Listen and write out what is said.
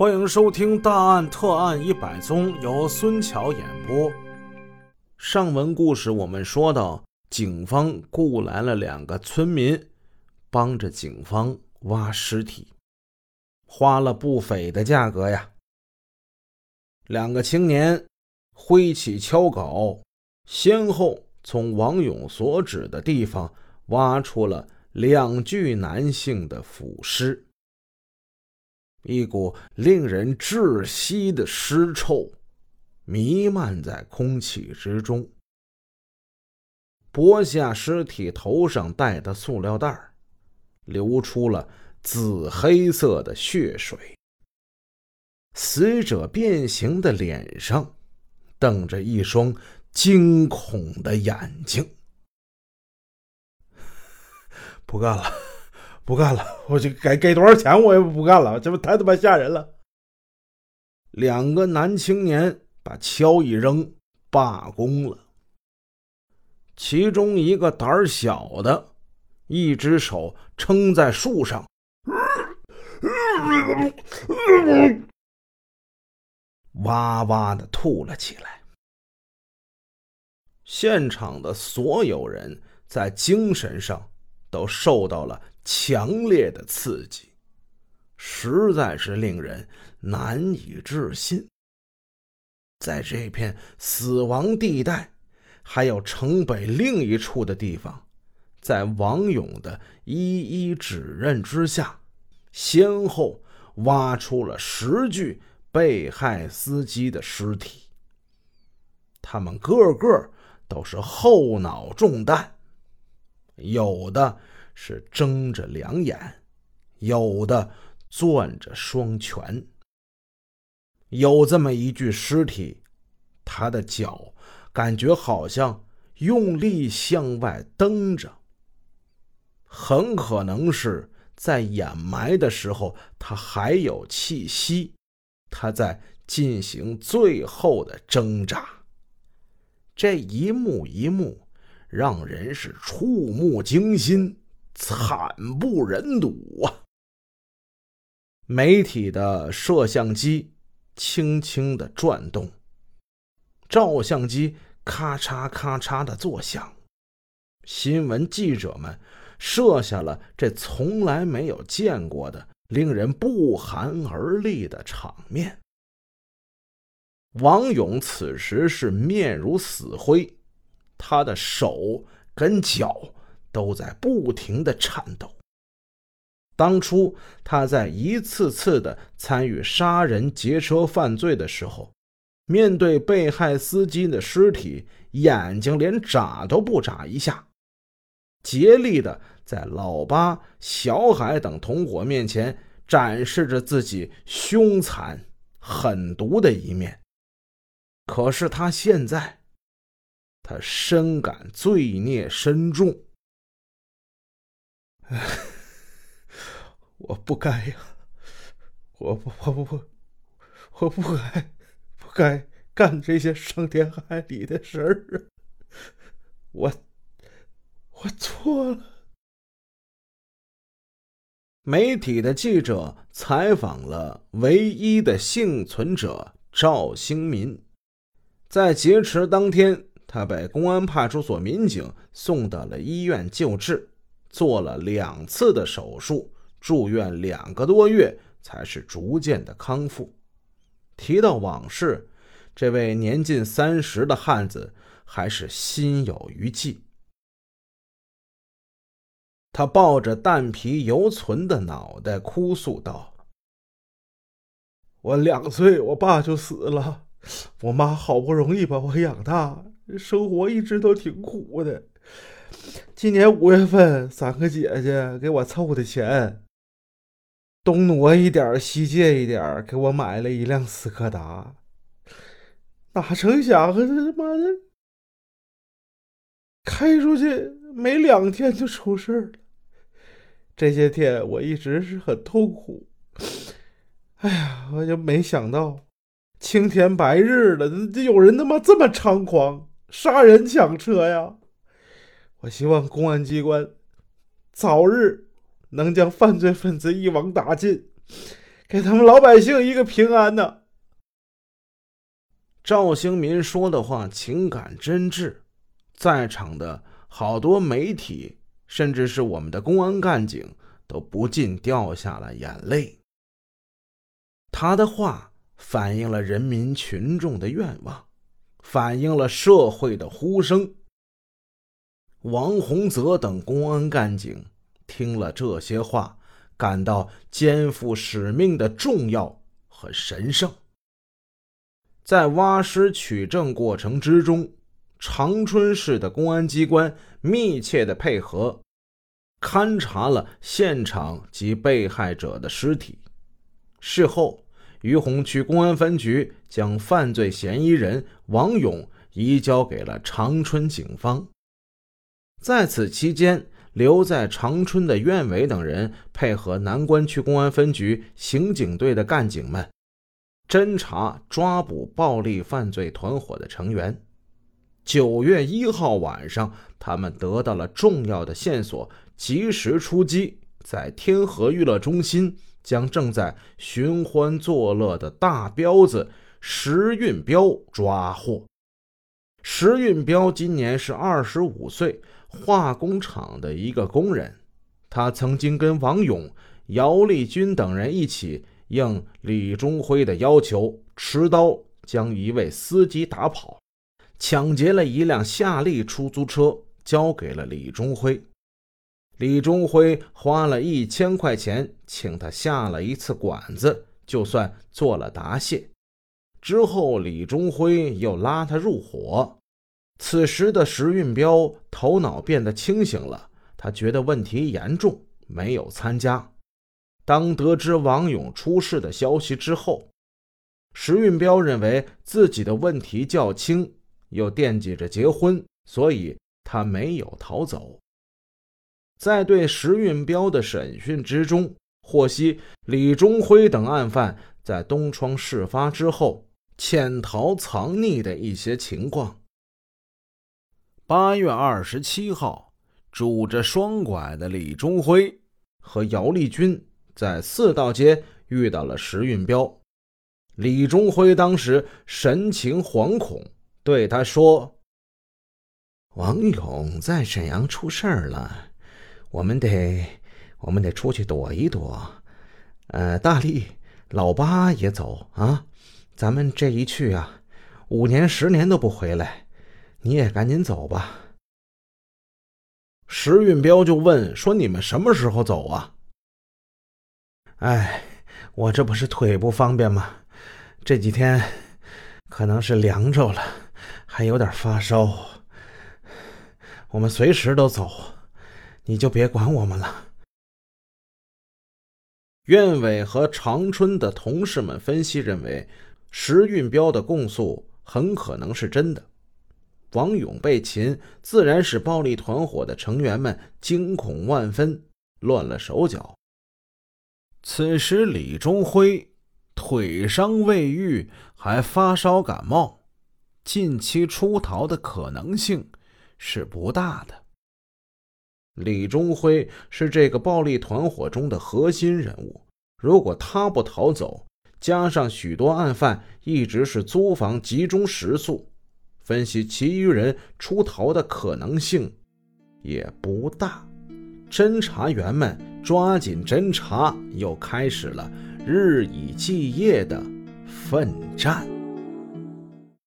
欢迎收听《大案特案一百宗》，由孙桥演播。上文故事我们说到，警方雇来了两个村民，帮着警方挖尸体，花了不菲的价格呀。两个青年挥起锹镐，先后从王勇所指的地方挖出了两具男性的腐尸。一股令人窒息的尸臭弥漫在空气之中。剥下尸体头上戴的塑料袋流出了紫黑色的血水。死者变形的脸上瞪着一双惊恐的眼睛。不干了！不干了！我就给给多少钱我也不干了，这不太他妈吓人了。两个男青年把锹一扔，罢工了。其中一个胆儿小的，一只手撑在树上，哇哇的吐了起来。现场的所有人在精神上都受到了。强烈的刺激，实在是令人难以置信。在这片死亡地带，还有城北另一处的地方，在王勇的一一指认之下，先后挖出了十具被害司机的尸体。他们个个都是后脑中弹，有的。是睁着两眼，有的攥着双拳。有这么一具尸体，他的脚感觉好像用力向外蹬着，很可能是在掩埋的时候他还有气息，他在进行最后的挣扎。这一幕一幕，让人是触目惊心。惨不忍睹啊！媒体的摄像机轻轻的转动，照相机咔嚓咔嚓的作响。新闻记者们摄下了这从来没有见过的、令人不寒而栗的场面。王勇此时是面如死灰，他的手跟脚。都在不停的颤抖。当初他在一次次的参与杀人劫车犯罪的时候，面对被害司机的尸体，眼睛连眨都不眨一下，竭力的在老八、小海等同伙面前展示着自己凶残狠毒的一面。可是他现在，他深感罪孽深重。我不该呀！我不，我不，我我不该，不该干这些伤天害理的事儿啊。我，我错了。媒体的记者采访了唯一的幸存者赵兴民，在劫持当天，他被公安派出所民警送到了医院救治。做了两次的手术，住院两个多月，才是逐渐的康复。提到往事，这位年近三十的汉子还是心有余悸。他抱着蛋皮犹存的脑袋，哭诉道：“我两岁，我爸就死了，我妈好不容易把我养大，生活一直都挺苦的。”今年五月份，三个姐姐给我凑的钱，东挪一点，西借一点，给我买了一辆斯柯达。哪成想，这他妈的开出去没两天就出事了。这些天我一直是很痛苦。哎呀，我就没想到，青天白日的，这有人他妈这么猖狂，杀人抢车呀！我希望公安机关早日能将犯罪分子一网打尽，给他们老百姓一个平安呢。赵兴民说的话情感真挚，在场的好多媒体，甚至是我们的公安干警，都不禁掉下了眼泪。他的话反映了人民群众的愿望，反映了社会的呼声。王洪泽等公安干警听了这些话，感到肩负使命的重要和神圣。在挖尸取证过程之中，长春市的公安机关密切的配合，勘查了现场及被害者的尸体。事后，于洪区公安分局将犯罪嫌疑人王勇移交给了长春警方。在此期间，留在长春的苑伟等人配合南关区公安分局刑警队的干警们，侦查抓捕暴力犯罪团伙的成员。九月一号晚上，他们得到了重要的线索，及时出击，在天河娱乐中心将正在寻欢作乐的大彪子石运彪抓获。石运彪今年是二十五岁。化工厂的一个工人，他曾经跟王勇、姚立军等人一起应李忠辉的要求，持刀将一位司机打跑，抢劫了一辆夏利出租车，交给了李忠辉。李忠辉花了一千块钱请他下了一次馆子，就算做了答谢。之后，李忠辉又拉他入伙。此时的石运彪头脑变得清醒了，他觉得问题严重，没有参加。当得知王勇出事的消息之后，石运彪认为自己的问题较轻，又惦记着结婚，所以他没有逃走。在对石运彪的审讯之中，获悉李忠辉等案犯在东窗事发之后潜逃藏匿的一些情况。八月二十七号，拄着双拐的李忠辉和姚立军在四道街遇到了石运彪。李忠辉当时神情惶恐，对他说：“王勇在沈阳出事儿了，我们得，我们得出去躲一躲。呃，大力、老八也走啊，咱们这一去啊，五年、十年都不回来。”你也赶紧走吧。石运彪就问说：“你们什么时候走啊？”哎，我这不是腿不方便吗？这几天可能是凉着了，还有点发烧。我们随时都走，你就别管我们了。院伟和长春的同事们分析认为，石运彪的供述很可能是真的。王勇被擒，自然使暴力团伙的成员们惊恐万分，乱了手脚。此时，李忠辉腿伤未愈，还发烧感冒，近期出逃的可能性是不大的。李忠辉是这个暴力团伙中的核心人物，如果他不逃走，加上许多案犯一直是租房集中食宿。分析其余人出逃的可能性也不大，侦查员们抓紧侦查，又开始了日以继夜的奋战。